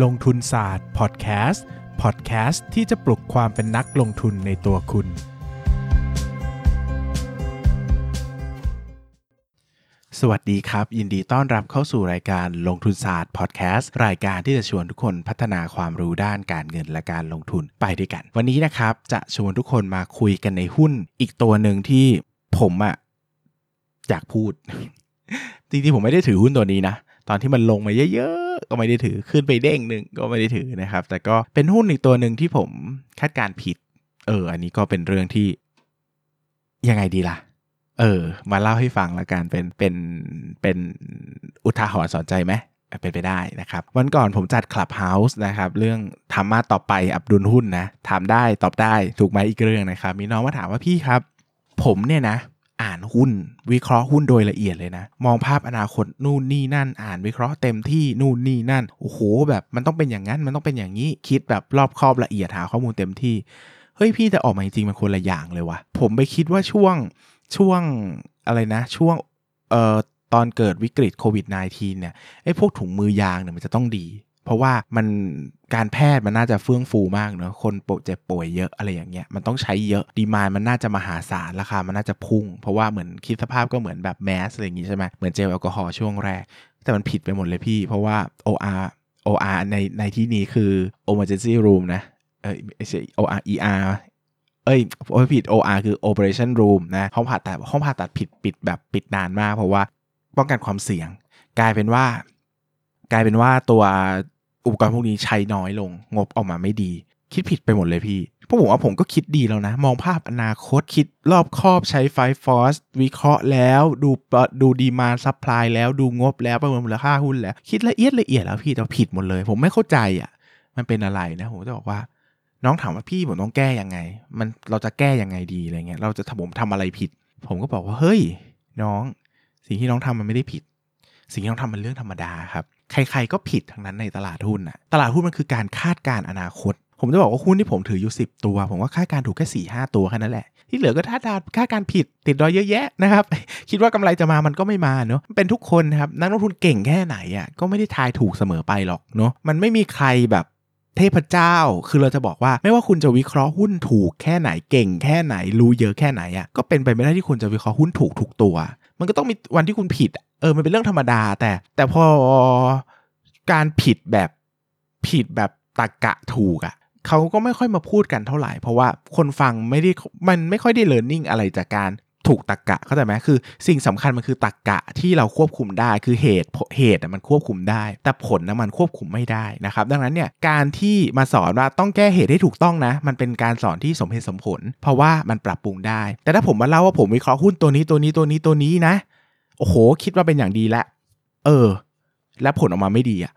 ลงทุนศาสตร์พอดแคสต์พอดแคสต์ที่จะปลุกความเป็นนักลงทุนในตัวคุณ สวัสดีครับ ยินดีต้อนรับเข้าสู่รายการลงทุนศาสตร์พอดแคสต์รายการที่จะชวนทุกคนพัฒนาความรู้ด้านการเงินและการลงทุนไปด้วยกัน วันนี้นะครับจะชวนทุกคนมาคุยกันในหุ้นอีกตัวหนึ่งที่ผมอะอยากพูดจริงๆผมไม่ได้ถือหุ้นตัวนี้นะ ตอนที่มันลงมาเยอะ ก็ไม่ได้ถือขึ้นไปเด้งหนึ่งก็ไม่ได้ถือนะครับ แต่ก็เป็นหุ้นอีกตัวหนึ่งที่ผมคาดการณ์ผิด เออ อันนี้ก็เป็นเรื่องที่ยังไงดีล่ะ เออ มาเล่าให้ฟังละกันเป็นเป็นเป็นอุทาหรณ์สอนใจไหมเป็นไปได้นะครับ วันก่อนผมจัด Clubhouse นะครับ เรื่องทำมาต่อไปอับดุลหุ้นนะถามได้ตอบได้ถูกไหมอีกเรื่องนะครับ มีน้องมาถามว่าพี่ครับ ผมเนี่ยนะ อ่านหุ้น วิเคราะห์หุ้นโดยละเอียดเลยนะ มองภาพอนาคตนู่นนี่นั่นอ่านวิเคราะห์เต็มที่นู่นนี่นั่นโอ้โห แบบมันต้องเป็นอย่างนั้นมันต้องเป็นอย่างนี้คิดแบบรอบคอบละเอียดหาข้อมูลเต็มที่เฮ้ยพี่แต่ออกมาจริงมันคนละอย่างเลยว่ะผมไปคิดว่าช่วงช่วงอะไรนะ ช่วงเอ่อตอนเกิดวิกฤตโควิด -19 เนี่ยไอ้พวกถุงมือยางเนี่ยมันจะต้องดี เพราะว่ามันการแพทย์มันน่าจะเฟื่องฟูมากเนอะคนป่วยเจ็บป่วยเยอะอะไรอย่างเงี้ยมันต้องใช้เยอะดีมานมันน่าจะมหาศาลราคามันน่าจะพุ่ง เพราะว่าเหมือนคิดสภาพก็เหมือนแบบแมสอะไรอย่างงี้ใช่ไหมเหมือนเจลแอลกอฮอล์ช่วงแรก แต่มันผิดไปหมดเลยพี่ เพราะว่า OR OR ในในที่นี้คือ emergency room นะเออไม่ใช่ OR ER เอ้ยโอ้ผิด OR คือ operation room นะห้องผ่าตัดห้องผ่าตัดผิดปิดแบบปิดนานมาก เพราะว่าป้องกันความเสี่ยง กลายเป็นว่ากลายเป็นว่าตัว อุปกรณ์พวกนี้ใช้น้อยลง งบออกมาไม่ดี คิดผิดไปหมดเลยพี่เพราะผมว่าผมก็คิดดีแล้วนะ มองภาพอนาคตคิดรอบครอบใช้ไฟForce วิเคราะห์แล้วดูดู demand supply แล้วดูงบแล้วประเมินมูลค่าหุ้นแล้ว คิดละเอียดละเอียดแล้วพี่แต่ผิดหมดเลย ผมไม่เข้าใจอะ มันเป็นอะไรนะผมจะบอกว่า น้องถามว่าพี่ผมต้องแก้ยังไง มันเราจะแก้ยังไงดีอะไรเงี้ยเราจะทำผมทำอะไรผิด ผมก็บอกว่าเฮ้ย น้อง สิ่งที่น้องทำมันไม่ได้ผิด สิ่งที่น้องทำมันเรื่องธรรมดาครับ ใครๆก็ผิดทั้งนั้นในตลาดหุ้นน่ะตลาดหุ้นมันคือการคาดการณ์อนาคต ผมจะบอกว่าหุ้นที่ผมถืออยู่ 10 ตัว ผมว่าคาดการณ์ถูกแค่สี่ห้าตัวแค่นั้นแหละ ที่เหลือก็คาดาคาดการณ์ผิดติดดอยเยอะแยะนะครับ คิดว่ากำไรจะมามันก็ไม่มาเนาะเป็นทุกคนนะครับนักลงทุนเก่งแค่ไหนอะก็ไม่ได้ทายถูกเสมอไปหรอกเนาะมันไม่มีใครแบบเทพเจ้า คือเราจะบอกว่าไม่ว่าคุณจะวิเคราะห์หุ้นถูกแค่ไหนเก่งแค่ไหนรู้เยอะแค่ไหนอะก็เป็นไปไม่ได้ที่คุณจะวิเคราะห์หุ้นถูกทุกตัว มันก็ต้องมีวันที่คุณผิด เออ มันเป็นเรื่องธรรมดา แต่ แต่พอการผิดแบบผิดแบบตะกกะถูกอะเขาก็ไม่ค่อยมาพูดกันเท่าไหร่ เพราะว่าคนฟังไม่ได้มันไม่ค่อยได้เรียนรู้อะไรจากการ ถูกตักกะเข้าใจไหมคือ สิ่งสำคัญมันคือตักกะที่เราควบคุมได้คือเหตุเหตุมันควบคุมได้ แต่ผลนะมันควบคุมไม่ได้นะครับ ดังนั้นเนี่ยการที่มาสอนว่าต้องแก้เหตุให้ถูกต้องนะ มันเป็นการสอนที่สมเหตุสมผล เพราะว่ามันปรับปรุงได้ แต่ถ้าผมมาเล่าว่าผมวิเคราะห์หุ้นตัวนี้ตัวนี้ตัวนี้ตัวนี้นะ โอ้โห คิดว่าเป็นอย่างดีแล้วเออ แล้วผลออกมาไม่ดีอะ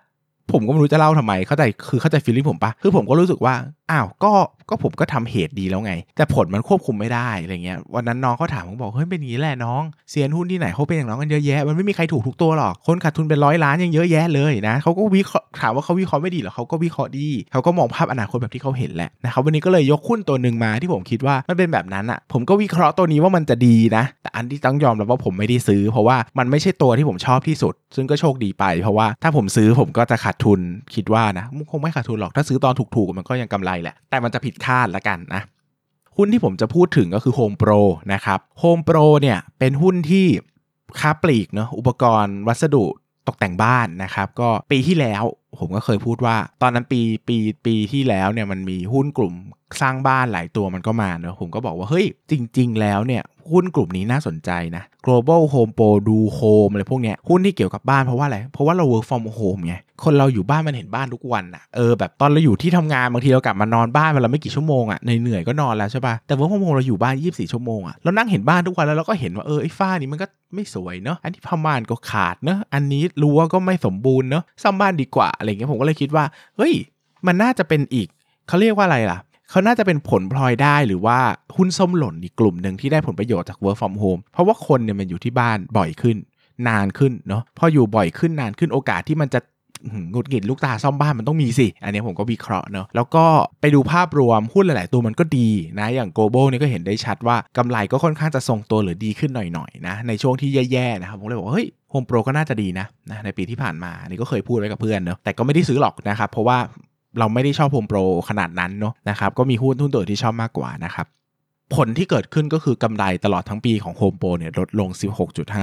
ผมก็ไม่รู้จะเล่าทำไม เข้าใจคือเข้าใจฟีลลิ่งผมปะคือผมก็รู้สึกว่า อ้าว ก็ ก็ผมก็ทำเหตุดีแล้วไง แต่ผลมันควบคุมไม่ได้อะไรเงี้ยวันนั้นน้องเขาถามผมบอกเฮ้ยเป็นอย่างนี้แหละน้องเซียนหุ้นที่ไหนเขาเป็นอย่างน้องกันเยอะแยะมันไม่มีใครถูกทุกตัวหรอกคนขาดทุนเป็นร้อยล้านยังเยอะแยะเลยนะเขาก็วิเคราะห์ถามว่าเขาวิเคราะห์ไม่ดีหรอเขาก็วิเคราะห์ดีเขาก็มองภาพอนาคตแบบที่เขาเห็นแหละนะครับวันนี้ก็เลยยกหุ้นตัวหนึ่งมาที่ผมคิดว่ามันเป็นแบบนั้นอะผมก็วิเคราะห์ตัวนี้ว่ามันจะดีนะ แต่อันที่ต้องยอมรับว่าผมไม่ได้ซื้อ เพราะว่ามันไม่ใช่ตัวที่ผมชอบที่สุด ซึ่งก็โชคดีไป เพราะว่าถ้าผมซื้อผมก็จะขาดทุนคิดว่านะคงไม่ขาดทุนหรอกถ้าซื้อตอนถูกๆมันก็ยังกำไรแหละแต่มันจะผิดคาดละกันนะหุ้นที่ผมจะพูดถึงก็คือ Home Pro นะครับ Home Pro เนี่ยเป็นหุ้นที่ค้าปลีกเนาะอุปกรณ์วัสดุตกแต่งบ้านนะครับ ก็ปีที่แล้วผมก็เคยพูดว่า ตอนนั้นปีปีปีที่แล้วเนี่ยมันมีหุ้นกลุ่ม สร้างบ้านหลายตัวมันก็มาเนาะผมก็บอกว่าเฮ้ยจริง ๆ แล้วเนี่ยหุ้นกลุ่มนี้น่าสนใจนะ global home pro ดูโฮมอะไรพวกเนี้ยหุ้นที่เกี่ยวกับบ้านเพราะว่าอะไร เพราะว่าเรา work from home ไง คนเราอยู่บ้านมันเห็นบ้านทุกวันอะเออแบบตอนเราอยู่ที่ทำงานบางทีเรากลับมานอนบ้านมันเราไม่กี่ชั่วโมงอะเหนื่อยก็นอนแล้วใช่ปะแต่ work from home เราอยู่บ้าน 24 ชั่วโมงอะเรานั่งเห็นบ้านทุกวันแล้วเราก็เห็นว่าเออไอ้ฝ้านี้มันก็ไม่สวยเนาะอันที่พม่านก็ขาดเนาะอันนี้รั้วก็ไม่สมบูรณ์เนาะซ่อมบ้านดีกว่าอะไรเงี้ยผมก็เลยคิดว่าเฮ้ยมันน่าจะเป็นอีกเขาเรียกว่าอะไรล่ะ เขาน่าจะเป็นผลพลอยได้หรือว่าหุ้นส้มหล่นอีกกลุ่มหนึ่งที่ได้ผลประโยชน์จาก work from home เพราะว่าคนเนี่ยมันอยู่ที่บ้านบ่อยขึ้น นานขึ้นเนาะพออยู่บ่อยขึ้นนานขึ้นโอกาสที่มันจะหงุดหงิดลูกตาซ่อมบ้านมันต้องมีสิ อันนี้ผมก็วิเคราะห์เนาะแล้วก็ไปดูภาพรวมหุ้นหลาย ๆ ตัวมันก็ดีนะ อย่าง global นี่ก็เห็นได้ชัดว่ากำไรก็ค่อนข้างจะทรงตัวหรือดีขึ้นหน่อย ๆ นะ ในช่วงที่แย่ ๆ นะครับ ผมเลยบอกเฮ้ยโฮมโปรก็น่าจะดีนะนะในปีที่ผ่านมานนี้ก็เคยพูดไว้กับเพื่อนเนาะแต่ก็ไม่ได้ซื้อหรอกนะครับ เพราะว่า เราไม่ได้ชอบโฮมโปรขนาดนั้นเนาะนะครับก็มีหุ้นทุนตัวที่ชอบมากกว่านะครับผลที่เกิดขึ้นก็คือกำไรตลอดทั้งปีของโฮมโปรเนี่ยลดลง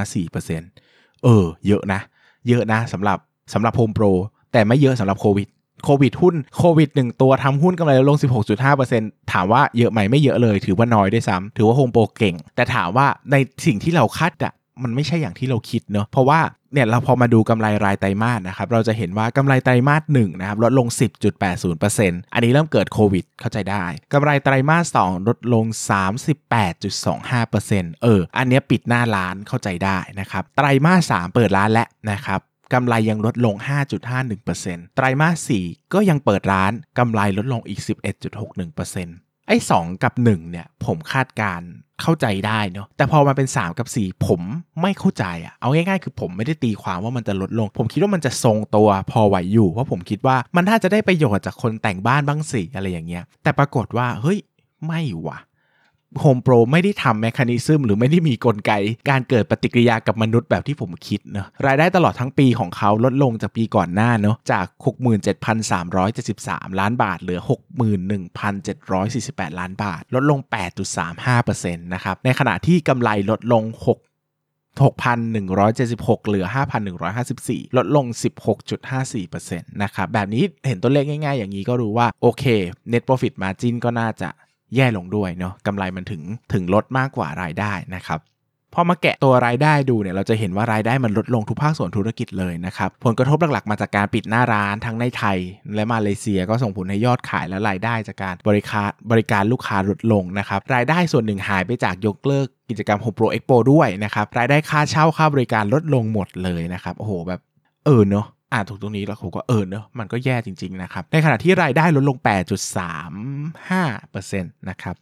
16.54%เออ เยอะนะ เยอะนะสำหรับสำหรับโฮมโปรแต่ไม่เยอะสำหรับโควิดโควิดหุ้นโควิดหนึ่งตัวทำหุ้นกำไรลดลง 16.5%ถามว่าเยอะไหมไม่เยอะเลย ถือว่าน้อยด้วยซ้ำถือว่าโฮมโปรเก่ง แต่ถามว่าในสิ่งที่เราคาดอะ มันไม่ใช่อย่างที่เราคิดเนาะเพราะว่าเนี่ยเราพอมาดูกำไรรายไตรมาสนะครับเราจะเห็นว่ากำไรไตรมาสหนึ่งนะครับลดลง 10.80%อันนี้เริ่มเกิดโควิดเข้าใจได้กำไรไตรมาส2ลดลง 38.25%เอออันนี้ปิดหน้าร้านเข้าใจได้นะครับไตรมาส3เปิดร้านแล้วนะครับกำไรยังลดลง 5.51%ไตรมาส 4 ก็ยังเปิดร้าน กำไรลดลงอีก 11.61% ไอ้2กับ1เนี่ยผมคาดการเข้าใจได้เนาะแต่พอมาเป็น 3 กับ 4 ผมไม่เข้าใจอะเอาง่ายๆ คือผมไม่ได้ตีความว่ามันจะลดลง ผมคิดว่ามันจะทรงตัวพอไหวอยู่ เพราะผมคิดว่ามันน่าจะได้ประโยชน์จากคนแต่งบ้านบ้างสิอะไรอย่างเงี้ยแต่ปรากฏว่าเฮ้ยไม่วะ โฮมโปรไม่ได้ทำแมคานิซึมหรือไม่ได้มีกลไก การเกิดปฏิกิริยากับมนุษย์แบบที่ผมคิดเนะรายได้ตลอดทั้งปีของเขาลดลงจากปีก่อนหน้าเนาะจาก 67,373 ล้านบาท เหลือ 61,748 ล้านบาท ลดลง 8.35%นะครับในขณะที่กำไรลดลง 6 6,176 เหลือ 5,154 ลดลง 16.54%นะครับ แบบนี้เห็นตัวเลขง่ายๆ อย่างนี้ก็รู้ว่า โอเค Net Profit Margin ก็น่าจะ แย่ลงด้วยเนาะกำไรมันถึงถึงลดมากกว่ารายได้นะครับพอมาแกะตัวรายได้ดูเนี่ยเราจะเห็นว่ารายได้มันลดลงทุกภาคส่วนธุรกิจเลยนะครับผลกระทบหลักๆมาจากการปิดหน้าร้านทั้งในไทย และมาเลเซียก็ส่งผลให้ยอดขายและรายได้จากการบริการบริการลูกค้าลดลงนะครับรายได้ส่วนหนึ่งหายไปจากยกเลิกกิจกรรมโฮมโปรเอ็กโปด้วยนะครับรายได้ค่าเช่าค่าบริการลดลงหมดเลยนะครับโอ้โหแบบเออเนาะ อ่านถูกตรงนี้แล้วผมก็เออเนอะมันก็แย่จริง ๆ นะครับ ในขณะที่รายได้ลดลง 8.35%นะครับ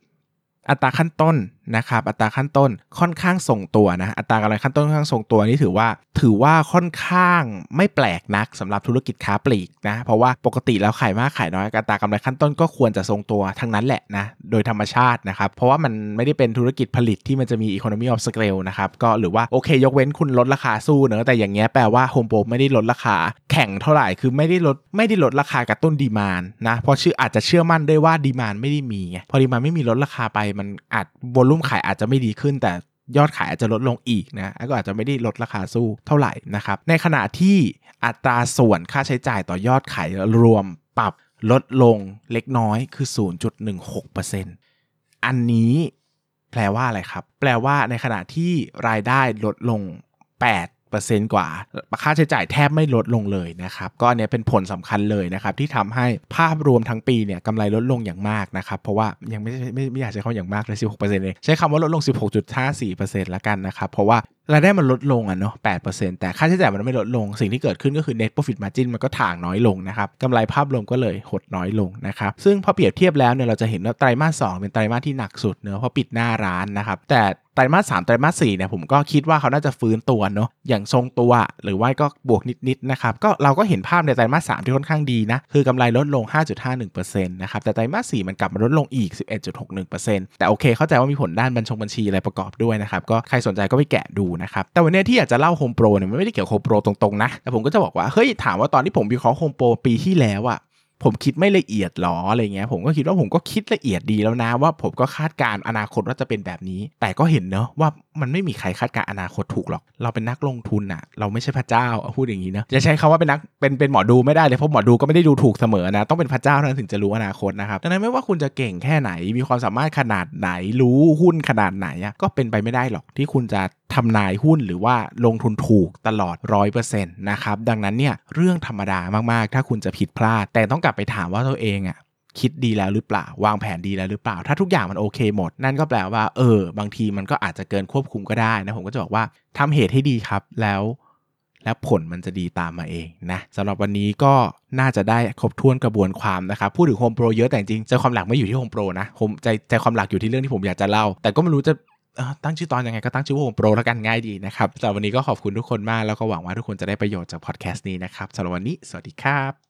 อัตราขั้นต้น นะครับอัตราขั้นต้นค่อนข้างทรงตัวนะอัตรากำไรขั้นต้นค่อนข้างทรงตัวนี่ถือว่า ถือว่าค่อนข้างไม่แปลกนักสำหรับธุรกิจค้าปลีกนะเพราะว่าปกติแล้วขายมากขายน้อยอัตรากำไรขั้นต้นก็ควรจะทรงตัวทั้งนั้นแหละนะโดยธรรมชาตินะครับเพราะว่ามันไม่ได้เป็นธุรกิจผลิตที่มันจะมี economy of scale นะครับก็หรือว่าโอเค ยกเว้นคุณลดราคาสู้เนอะแต่อย่างเงี้ยแปลว่าโฮมโปรไม่ได้ลดราคาแข่งเท่าไหร่คือไม่ได้ลดไม่ได้ลดราคากระตุ้นดีมานนะเพราะชื่ออาจจะเชื่อมั่นได้ว่าดีมานไม่ได้มีไงพอดีมานไม่มีลดราคาไปมันอาจวอลุ่มขายอาจจะไม่ดีขึ้น แต่ยอดขายอาจจะลดลงอีกนะก็อาจจะไม่ได้ลดราคาสู้เท่าไหร่นะครับ ในขณะที่อัตราส่วนค่าใช้จ่ายต่อยอดขายรวมปรับลดลงเล็กน้อยคือ 0.16%อันนี้แปลว่าอะไรครับ แปลว่าในขณะที่รายได้ลดลง8 10%กว่า ค่าใช้จ่ายแทบไม่ลดลงเลยนะครับ ก็อันนี้เป็นผลสำคัญเลยนะครับ ที่ทำให้ภาพรวมทั้งปีเนี่ยกำไรลดลงอย่างมากนะครับ เพราะว่ายังไม่ไม่ไม่อยากใช้คำอย่างมากเลย 16%เองใช้คำว่าลดลง 16.54%ละกันนะครับ เพราะว่า รายได้มันลดลงอะเนาะ8%แต่ค่าใช้จ่ายมันไม่ลดลง สิ่งที่เกิดขึ้นก็คือ net profit margin มันก็ถ่างน้อยลงนะครับกำไรภาพรวมก็เลยหดน้อยลงนะครับซึ่งพอเปรียบเทียบแล้วเนี่ยเราจะเห็นว่าไตรมาส2เป็นไตรมาสที่หนักสุดเนาะเพราะปิดหน้าร้านนะครับแต่ไตรมาสสามไตรมาสสี่เนี่ยผมก็คิดว่าเขาน่าจะฟื้นตัวเนาะอย่างทรงตัวหรือว่าก็บวกนิดๆนะครับก็เราก็เห็นภาพในไตรมาสสามที่ค่อนข้างดีนะคือกำไรลดลง 5.51%นะครับแต่ไตรมาสสี่มันกลับมาลดลงอีก 11.61%แต่โอเคเข้าใจว่ามีผลด้านบัญชงบัญชีอะไรประกอบด้วยนะครับก็ใครสนใจก็ไปแกะดูนะครับ แต่วันนี้ที่อยากจะเล่าโฮมโปรเนี่ยมันไม่ได้เกี่ยวกับโฮมโปรตรงๆนะ แต่ผมก็จะบอกว่า เฮ้ย ถามว่าตอนที่ผมวิเคราะห์โฮมโปรปีที่แล้วอะผมคิดไม่ละเอียดหรออะไรเงี้ย ผมก็คิดว่าผมก็คิดละเอียดดีแล้วนะว่าผมก็คาดการณ์อนาคตว่าจะเป็นแบบนี้ แต่ก็เห็นเนอะว่า มันไม่มีใครคาดการอนาคตถูกหรอก เราเป็นนักลงทุนอะเราไม่ใช่พระเจ้าพูดอย่างนี้นะจะใช้คำว่าเป็นนักเป็นเป็นหมอดูไม่ได้เลยเพราะหมอดูก็ไม่ได้ดูถูกเสมอนะต้องเป็นพระเจ้าเท่านั้นถึงจะรู้อนาคตนะครับดังนั้นไม่ว่าคุณจะเก่งแค่ไหน มีความสามารถขนาดไหนรู้หุ้นขนาดไหนอะก็เป็นไปไม่ได้หรอกที่คุณจะทำนายหุ้นหรือว่าลงทุนถูกตลอดร้อยเปอร์เซ็นต์นะครับดังนั้นเนี่ยเรื่องธรรมดามากๆ ถ้าคุณจะผิดพลาด แต่ต้องกลับไปถามว่าตัวเองอะ คิดดีแล้วหรือเปล่า วางแผนดีแล้วหรือเปล่า ถ้าทุกอย่างมันโอเคหมด นั่นก็แปลว่า เออ บางทีมันก็อาจจะเกินควบคุมก็ได้นะผมก็จะบอกว่าทำเหตุให้ดีครับแล้วแล้วผลมันจะดีตามมาเองนะสำหรับวันนี้ก็น่าจะได้ครบถ้วนกระบวนความนะครับ พูดถึงโฮมโปรเยอะแต่จริงใจความหลักไม่อยู่ที่โฮมโปรนะผมใจใจความหลักอยู่ที่เรื่องที่ผมอยากจะเล่า แต่ก็ไม่รู้จะตั้งชื่อตอนยังไงก็ตั้งชื่อว่าโฮมโปรแล้วกันง่ายดีนะครับแต่วันนี้ก็ขอบคุณทุกคนมากแล้วก็หวังว่าทุกคนจะได้ประโยชน์จากพอดแคสต์นี้นะครับสำหรับวันนี้สวัสดีครับ